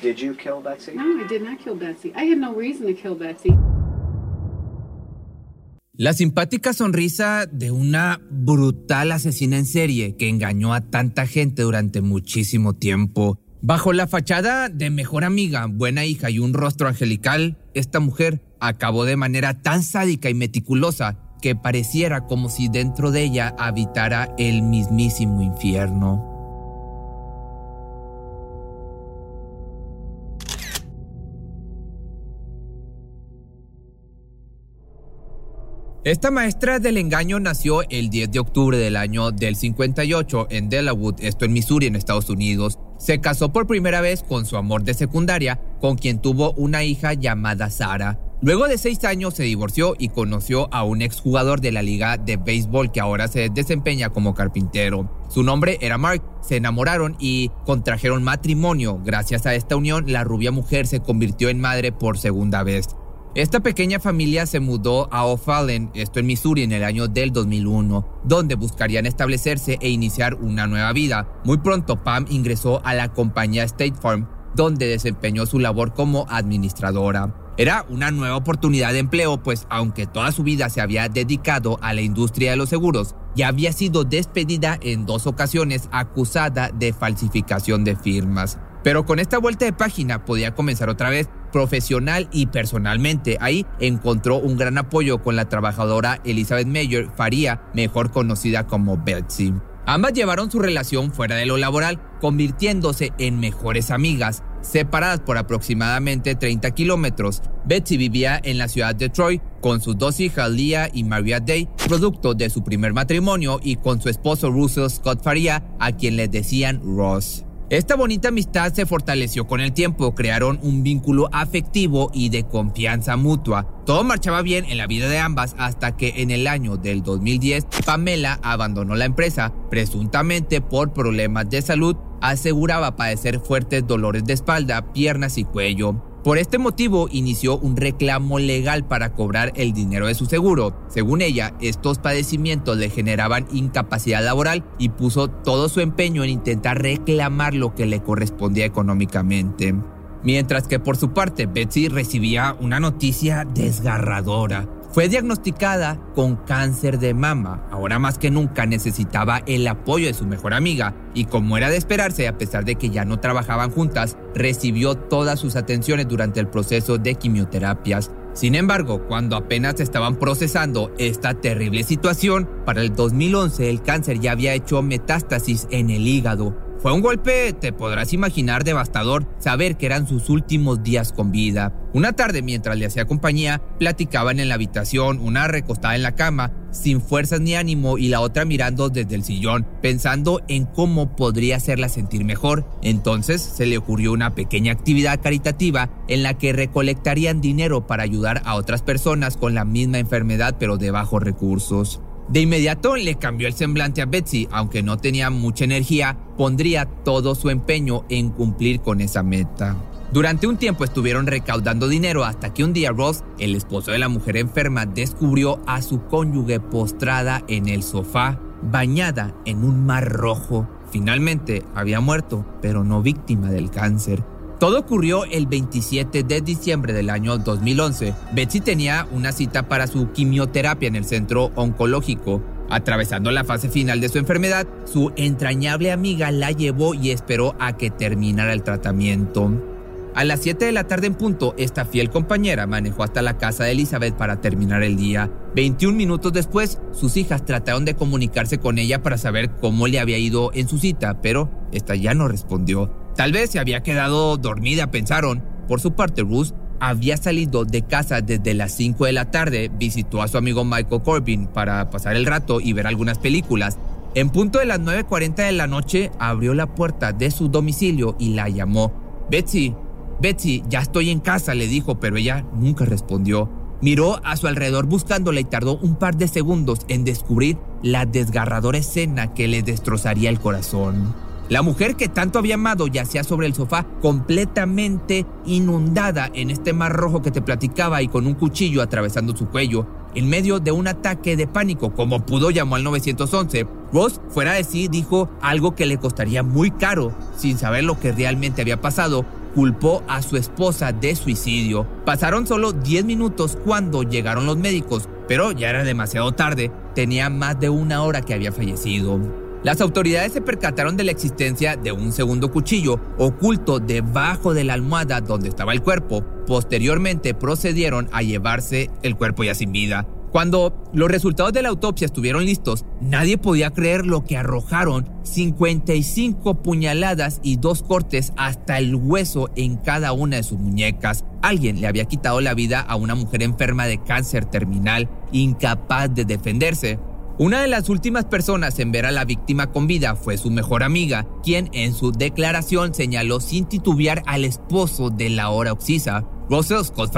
Did you kill Betsy? No, I did not kill Betsy. I had no reason to kill Betsy. La simpática sonrisa de una brutal asesina en serie que engañó a tanta gente durante muchísimo tiempo. Bajo la fachada de mejor amiga, buena hija y un rostro angelical, esta mujer acabó de manera tan sádica y meticulosa que pareciera como si dentro de ella habitara el mismísimo infierno. Esta maestra del engaño nació el 10 de octubre del año del 58 en Delawood, esto en Missouri, en Estados Unidos. Se casó por primera vez con su amor de secundaria, con quien tuvo una hija llamada Sara. Luego de seis años se divorció y conoció a un exjugador de la liga de béisbol que ahora se desempeña como carpintero. Su nombre era Mark. Se enamoraron y contrajeron matrimonio. Gracias a esta unión, la rubia mujer se convirtió en madre por segunda vez. Esta pequeña familia se mudó a O'Fallon, esto en Missouri, en el año del 2001, donde buscarían establecerse e iniciar una nueva vida. Muy pronto Pam ingresó a la compañía State Farm, donde desempeñó su labor como administradora. Era una nueva oportunidad de empleo, pues aunque toda su vida se había dedicado a la industria de los seguros, ya había sido despedida en dos ocasiones acusada de falsificación de firmas. Pero con esta vuelta de página podía comenzar otra vez profesional y personalmente. Ahí encontró un gran apoyo con la trabajadora Elizabeth Mayer Faría, mejor conocida como Betsy. Ambas llevaron su relación fuera de lo laboral, convirtiéndose en mejores amigas. Separadas por aproximadamente 30 kilómetros, Betsy vivía en la ciudad de Troy con sus dos hijas Leah y Maria Day, producto de su primer matrimonio, y con su esposo Russell Scott Faría, a quien le decían Ross. Esta bonita amistad se fortaleció con el tiempo, crearon un vínculo afectivo y de confianza mutua. Todo marchaba bien en la vida de ambas hasta que en el año del 2010 Pamela abandonó la empresa, presuntamente por problemas de salud, aseguraba padecer fuertes dolores de espalda, piernas y cuello. Por este motivo inició un reclamo legal para cobrar el dinero de su seguro. Según ella, estos padecimientos le generaban incapacidad laboral y puso todo su empeño en intentar reclamar lo que le correspondía económicamente. Mientras que por su parte Betsy recibía una noticia desgarradora. Fue diagnosticada con cáncer de mama. Ahora más que nunca necesitaba el apoyo de su mejor amiga y como era de esperarse, a pesar de que ya no trabajaban juntas, recibió todas sus atenciones durante el proceso de quimioterapias. Sin embargo, cuando apenas estaban procesando esta terrible situación, para el 2011 el cáncer ya había hecho metástasis en el hígado fue un golpe, te podrás imaginar, devastador saber que eran sus últimos días con vida. Una tarde, mientras le hacía compañía, platicaban en la habitación, una recostada en la cama, sin fuerzas ni ánimo, y la otra mirando desde el sillón, pensando en cómo podría hacerla sentir mejor. Entonces se le ocurrió una pequeña actividad caritativa en la que recolectarían dinero para ayudar a otras personas con la misma enfermedad pero de bajos recursos. De inmediato le cambió el semblante a Betsy, aunque no tenía mucha energía, pondría todo su empeño en cumplir con esa meta. Durante un tiempo estuvieron recaudando dinero hasta que un día Ross, el esposo de la mujer enferma, descubrió a su cónyuge postrada en el sofá, bañada en un mar rojo. Finalmente había muerto, pero no víctima del cáncer. Todo ocurrió el 27 de diciembre del año 2011. Betsy tenía una cita para su quimioterapia en el centro oncológico. Atravesando la fase final de su enfermedad, su entrañable amiga la llevó y esperó a que terminara el tratamiento. A las 7 de la tarde en punto, esta fiel compañera manejó hasta la casa de Elizabeth para terminar el día. 21 minutos después, sus hijas trataron de comunicarse con ella para saber cómo le había ido en su cita, pero esta ya no respondió. Tal vez se había quedado dormida, pensaron. Por su parte, Ruth había salido de casa desde las 5 de la tarde, visitó a su amigo Michael Corbin para pasar el rato y ver algunas películas. En punto de las 9.40 de la noche, abrió la puerta de su domicilio y la llamó. Betsy, Betsy, ya estoy en casa, le dijo, pero ella nunca respondió. Miró a su alrededor buscándola y tardó un par de segundos en descubrir la desgarradora escena que le destrozaría el corazón. La mujer que tanto había amado yacía sobre el sofá completamente inundada en este mar rojo que te platicaba y con un cuchillo atravesando su cuello. En medio de un ataque de pánico, como pudo llamó al 911, Ross, fuera de sí, dijo algo que le costaría muy caro, sin saber lo que realmente había pasado, culpó a su esposa de suicidio. Pasaron solo 10 minutos cuando llegaron los médicos, pero ya era demasiado tarde, tenía más de una hora que había fallecido. Las autoridades se percataron de la existencia de un segundo cuchillo oculto debajo de la almohada donde estaba el cuerpo. Posteriormente procedieron a llevarse el cuerpo ya sin vida. Cuando los resultados de la autopsia estuvieron listos, nadie podía creer lo que arrojaron 55 puñaladas y dos cortes hasta el hueso en cada una de sus muñecas. Alguien le había quitado la vida a una mujer enferma de cáncer terminal, incapaz de defenderse. Una de las últimas personas en ver a la víctima con vida fue su mejor amiga, quien en su declaración señaló sin titubear al esposo de la hora oxisa. Russell Scott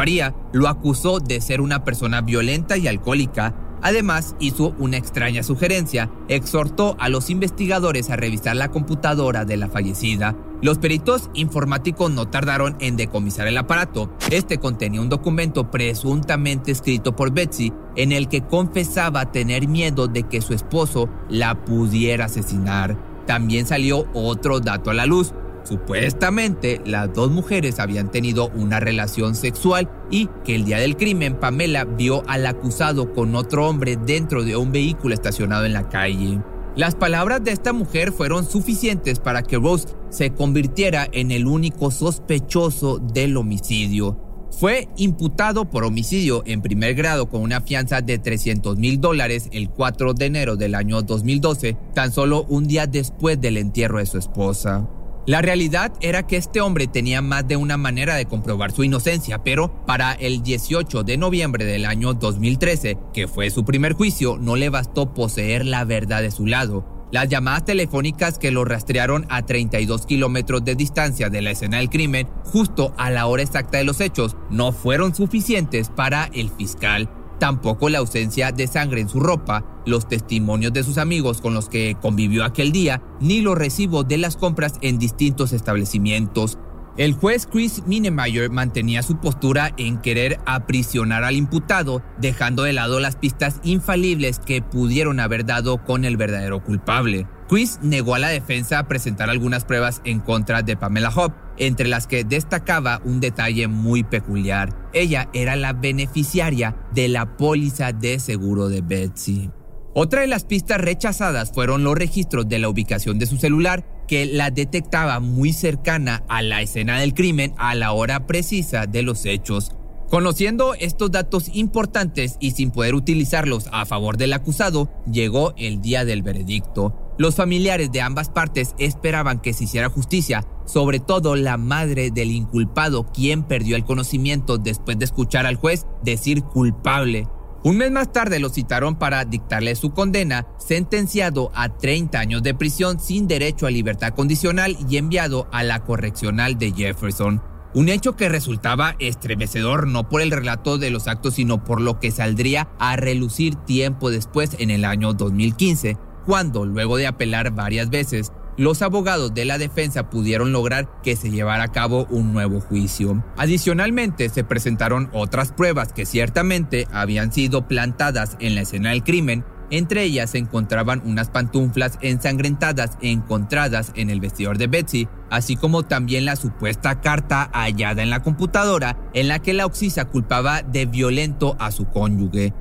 lo acusó de ser una persona violenta y alcohólica. Además, hizo una extraña sugerencia. Exhortó a los investigadores a revisar la computadora de la fallecida. Los peritos informáticos no tardaron en decomisar el aparato. Este contenía un documento presuntamente escrito por Betsy en el que confesaba tener miedo de que su esposo la pudiera asesinar. También salió otro dato a la luz. Supuestamente, las dos mujeres habían tenido una relación sexual y que el día del crimen Pamela vio al acusado con otro hombre dentro de un vehículo estacionado en la calle. Las palabras de esta mujer fueron suficientes para que Rose se convirtiera en el único sospechoso del homicidio. Fue imputado por homicidio en primer grado con una fianza de 300 mil dólares el 4 de enero del año 2012, tan solo un día después del entierro de su esposa. La realidad era que este hombre tenía más de una manera de comprobar su inocencia, pero para el 18 de noviembre del año 2013, que fue su primer juicio, no le bastó poseer la verdad de su lado. Las llamadas telefónicas que lo rastrearon a 32 kilómetros de distancia de la escena del crimen, justo a la hora exacta de los hechos, no fueron suficientes para el fiscal Tampoco la ausencia de sangre en su ropa, los testimonios de sus amigos con los que convivió aquel día, ni los recibos de las compras en distintos establecimientos. El juez Chris Minemeyer mantenía su postura en querer aprisionar al imputado, dejando de lado las pistas infalibles que pudieron haber dado con el verdadero culpable. Chris negó a la defensa presentar algunas pruebas en contra de Pamela Hope, entre las que destacaba un detalle muy peculiar. Ella era la beneficiaria de la póliza de seguro de Betsy. Otra de las pistas rechazadas fueron los registros de la ubicación de su celular, que la detectaba muy cercana a la escena del crimen a la hora precisa de los hechos. Conociendo estos datos importantes y sin poder utilizarlos a favor del acusado, llegó el día del veredicto. Los familiares de ambas partes esperaban que se hiciera justicia, sobre todo la madre del inculpado, quien perdió el conocimiento después de escuchar al juez decir culpable. Un mes más tarde lo citaron para dictarle su condena, sentenciado a 30 años de prisión sin derecho a libertad condicional y enviado a la correccional de Jefferson. Un hecho que resultaba estremecedor no por el relato de los actos, sino por lo que saldría a relucir tiempo después en el año 2015 cuando, luego de apelar varias veces, los abogados de la defensa pudieron lograr que se llevara a cabo un nuevo juicio. Adicionalmente, se presentaron otras pruebas que ciertamente habían sido plantadas en la escena del crimen. Entre ellas se encontraban unas pantuflas ensangrentadas encontradas en el vestidor de Betsy, así como también la supuesta carta hallada en la computadora en la que la Oxisa culpaba de violento a su cónyuge.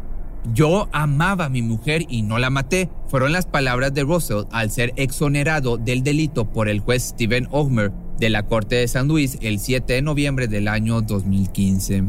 Yo amaba a mi mujer y no la maté, fueron las palabras de Russell al ser exonerado del delito por el juez Stephen Ogmer de la Corte de San Luis el 7 de noviembre del año 2015.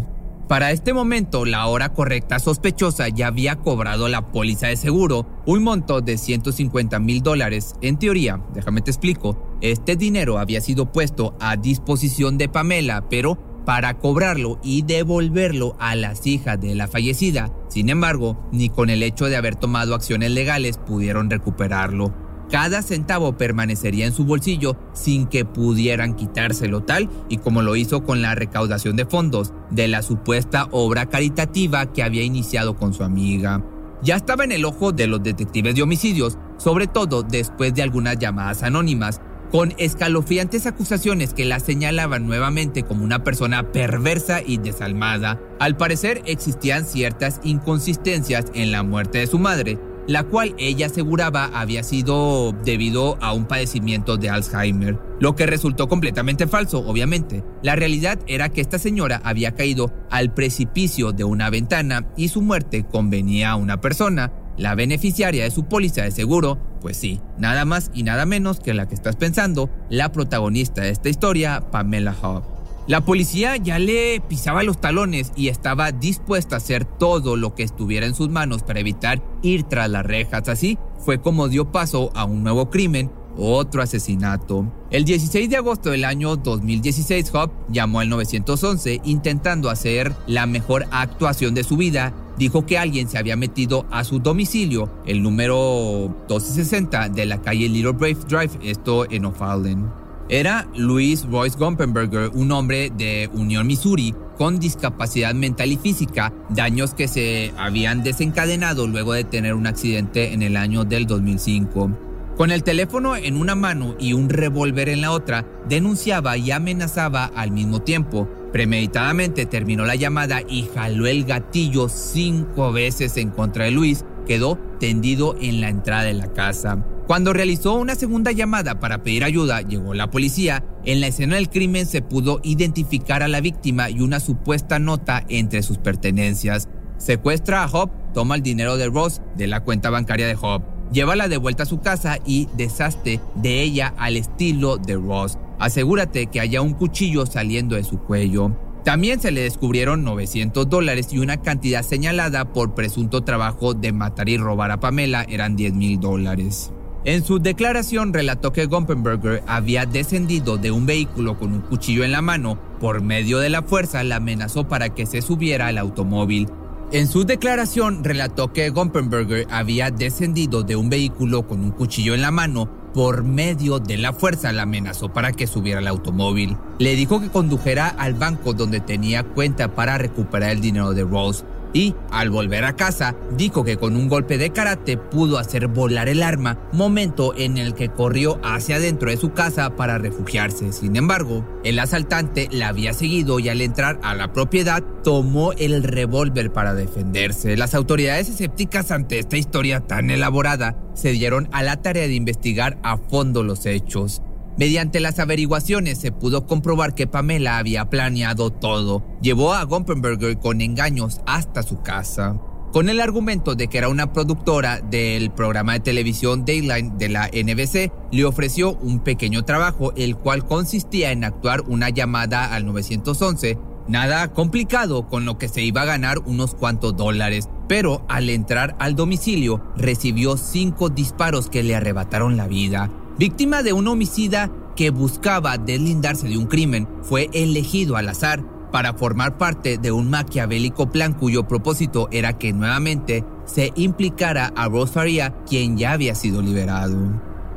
Para este momento, la hora correcta sospechosa ya había cobrado la póliza de seguro, un monto de 150 mil dólares. En teoría, déjame te explico, este dinero había sido puesto a disposición de Pamela, pero para cobrarlo y devolverlo a las hijas de la fallecida. Sin embargo, ni con el hecho de haber tomado acciones legales pudieron recuperarlo. cada centavo permanecería en su bolsillo sin que pudieran quitárselo tal y como lo hizo con la recaudación de fondos de la supuesta obra caritativa que había iniciado con su amiga. Ya estaba en el ojo de los detectives de homicidios, sobre todo después de algunas llamadas anónimas, con escalofriantes acusaciones que la señalaban nuevamente como una persona perversa y desalmada. Al parecer existían ciertas inconsistencias en la muerte de su madre, la cual ella aseguraba había sido debido a un padecimiento de Alzheimer, lo que resultó completamente falso, obviamente. La realidad era que esta señora había caído al precipicio de una ventana y su muerte convenía a una persona, la beneficiaria de su póliza de seguro, pues sí, nada más y nada menos que la que estás pensando, la protagonista de esta historia, Pamela Hobb. La policía ya le pisaba los talones y estaba dispuesta a hacer todo lo que estuviera en sus manos para evitar ir tras las rejas. Así fue como dio paso a un nuevo crimen, otro asesinato. El 16 de agosto del año 2016, Hobb llamó al 911 intentando hacer la mejor actuación de su vida. Dijo que alguien se había metido a su domicilio, el número 1260 de la calle Little Brave Drive, esto en O'Fallon. Era Luis Royce Gumpenberger, un hombre de Unión, Missouri, con discapacidad mental y física, daños que se habían desencadenado luego de tener un accidente en el año del 2005. Con el teléfono en una mano y un revólver en la otra, denunciaba y amenazaba al mismo tiempo. Premeditadamente terminó la llamada y jaló el gatillo cinco veces en contra de Luis. Quedó tendido en la entrada de la casa. Cuando realizó una segunda llamada para pedir ayuda, llegó la policía. En la escena del crimen se pudo identificar a la víctima y una supuesta nota entre sus pertenencias. Secuestra a Hobb, toma el dinero de Ross de la cuenta bancaria de Hobb, llévala de vuelta a su casa y deshazte de ella al estilo de Ross. Asegúrate que haya un cuchillo saliendo de su cuello. También se le descubrieron 900 dólares y una cantidad señalada por presunto trabajo de matar y robar a Pamela eran 10 mil dólares. En su declaración relató que Gumpenberger había descendido de un vehículo con un cuchillo en la mano. Por medio de la fuerza la amenazó para que se subiera al automóvil. En su declaración relató que Gumpenberger había descendido de un vehículo con un cuchillo en la mano. Por medio de la fuerza la amenazó para que subiera al automóvil. Le dijo que condujera al banco donde tenía cuenta para recuperar el dinero de Rose y, al volver a casa, dijo que con un golpe de karate pudo hacer volar el arma, momento en el que corrió hacia adentro de su casa para refugiarse. Sin embargo, el asaltante la había seguido y al entrar a la propiedad tomó el revólver para defenderse. Las autoridades escépticas ante esta historia tan elaborada se dieron a la tarea de investigar a fondo los hechos. Mediante las averiguaciones se pudo comprobar que Pamela había planeado todo. Llevó a Gumpenberger con engaños hasta su casa. Con el argumento de que era una productora del programa de televisión Dayline de la NBC, le ofreció un pequeño trabajo, el cual consistía en actuar una llamada al 911 Nada complicado con lo que se iba a ganar unos cuantos dólares, pero al entrar al domicilio recibió cinco disparos que le arrebataron la vida. Víctima de un homicida que buscaba deslindarse de un crimen, fue elegido al azar para formar parte de un maquiavélico plan cuyo propósito era que nuevamente se implicara a Rosaria, quien ya había sido liberado.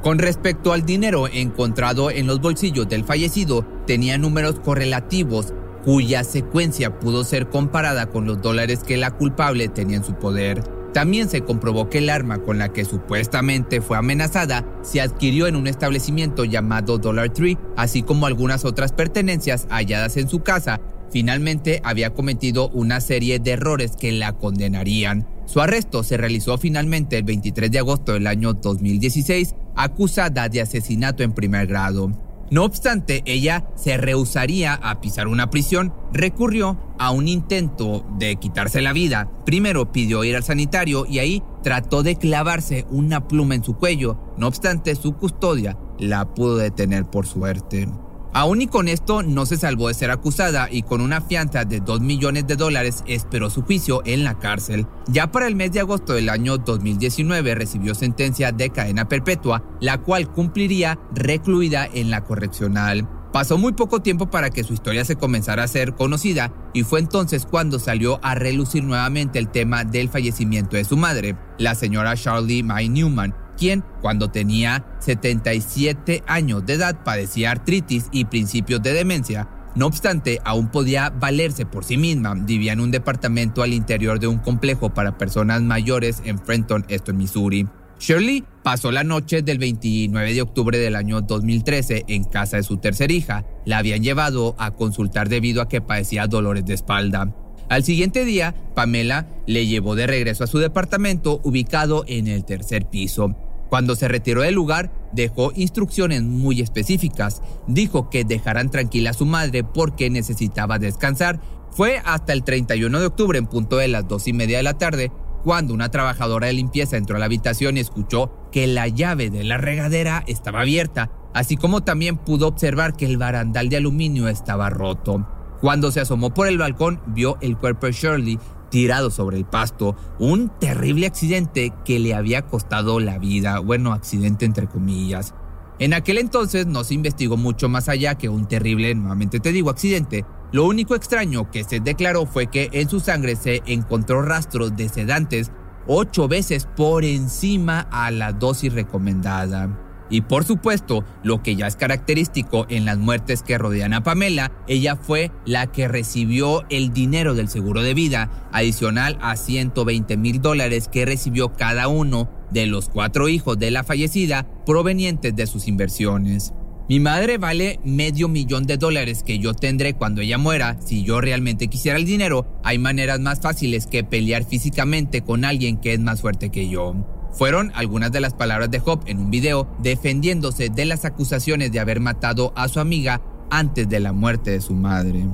Con respecto al dinero encontrado en los bolsillos del fallecido, tenía números correlativos cuya secuencia pudo ser comparada con los dólares que la culpable tenía en su poder. También se comprobó que el arma con la que supuestamente fue amenazada se adquirió en un establecimiento llamado Dollar Tree, así como algunas otras pertenencias halladas en su casa. Finalmente había cometido una serie de errores que la condenarían. Su arresto se realizó finalmente el 23 de agosto del año 2016, acusada de asesinato en primer grado. No obstante, ella se rehusaría a pisar una prisión, recurrió a un intento de quitarse la vida. Primero pidió ir al sanitario y ahí trató de clavarse una pluma en su cuello. No obstante, su custodia la pudo detener por suerte. Aún y con esto no se salvó de ser acusada y con una fianza de 2 millones de dólares esperó su juicio en la cárcel. Ya para el mes de agosto del año 2019 recibió sentencia de cadena perpetua, la cual cumpliría recluida en la correccional. Pasó muy poco tiempo para que su historia se comenzara a ser conocida y fue entonces cuando salió a relucir nuevamente el tema del fallecimiento de su madre, la señora Charlie May Newman, quien cuando tenía 77 años de edad padecía artritis y principios de demencia. No obstante, aún podía valerse por sí misma. Vivía en un departamento al interior de un complejo para personas mayores en Frenton, esto en Missouri. Shirley pasó la noche del 29 de octubre del año 2013 en casa de su tercera hija. La habían llevado a consultar debido a que padecía dolores de espalda. Al siguiente día, Pamela le llevó de regreso a su departamento ubicado en el tercer piso. Cuando se retiró del lugar, dejó instrucciones muy específicas. Dijo que dejaran tranquila a su madre porque necesitaba descansar. Fue hasta el 31 de octubre, en punto de las dos y media de la tarde, cuando una trabajadora de limpieza entró a la habitación y escuchó que la llave de la regadera estaba abierta, así como también pudo observar que el barandal de aluminio estaba roto. Cuando se asomó por el balcón, vio el cuerpo de Shirley tirado sobre el pasto, un terrible accidente que le había costado la vida, bueno, accidente entre comillas. En aquel entonces no se investigó mucho más allá que un terrible, nuevamente te digo, accidente, lo único extraño que se declaró fue que en su sangre se encontró rastros de sedantes ocho veces por encima a la dosis recomendada. Y por supuesto, lo que ya es característico en las muertes que rodean a Pamela, ella fue la que recibió el dinero del seguro de vida, adicional a 120 mil dólares que recibió cada uno de los cuatro hijos de la fallecida provenientes de sus inversiones. Mi madre vale medio millón de dólares que yo tendré cuando ella muera. Si yo realmente quisiera el dinero, hay maneras más fáciles que pelear físicamente con alguien que es más fuerte que yo. Fueron algunas de las palabras de Job en un video defendiéndose de las acusaciones de haber matado a su amiga antes de la muerte de su madre.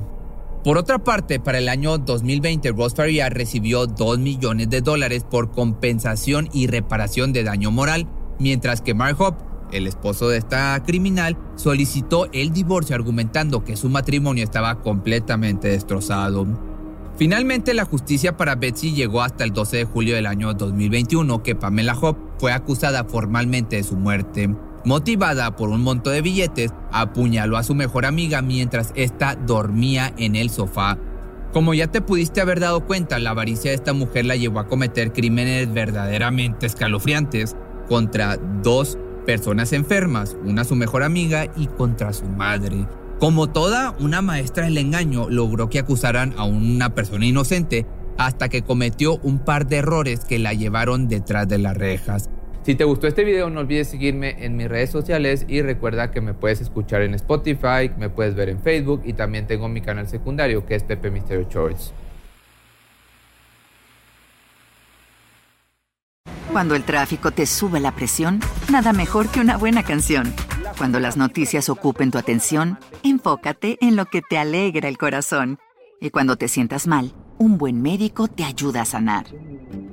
Por otra parte, para el año 2020, Ross Faria recibió 2 millones de dólares por compensación y reparación de daño moral, mientras que Mark Hope el esposo de esta criminal, solicitó el divorcio argumentando que su matrimonio estaba completamente destrozado. Finalmente, la justicia para Betsy llegó hasta el 12 de julio del año 2021, que Pamela Hope fue acusada formalmente de su muerte. Motivada por un monto de billetes, apuñaló a su mejor amiga mientras ésta dormía en el sofá. Como ya te pudiste haber dado cuenta, la avaricia de esta mujer la llevó a cometer crímenes verdaderamente escalofriantes contra dos personas enfermas, una su mejor amiga y contra su madre. Como toda una maestra del engaño, logró que acusaran a una persona inocente hasta que cometió un par de errores que la llevaron detrás de las rejas. Si te gustó este video no olvides seguirme en mis redes sociales y recuerda que me puedes escuchar en Spotify, me puedes ver en Facebook y también tengo mi canal secundario que es Pepe Misterio Choice. Cuando el tráfico te sube la presión, nada mejor que una buena canción. Cuando las noticias ocupen tu atención, enfócate en lo que te alegra el corazón. Y cuando te sientas mal, un buen médico te ayuda a sanar.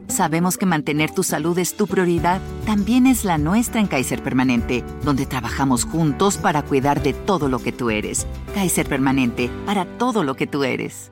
Sabemos que mantener tu salud es tu prioridad, también es la nuestra en Kaiser Permanente, donde trabajamos juntos para cuidar de todo lo que tú eres. Kaiser Permanente, para todo lo que tú eres.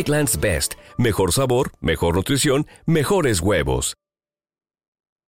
Eggland's Best. Mejor sabor, mejor nutrición, mejores huevos.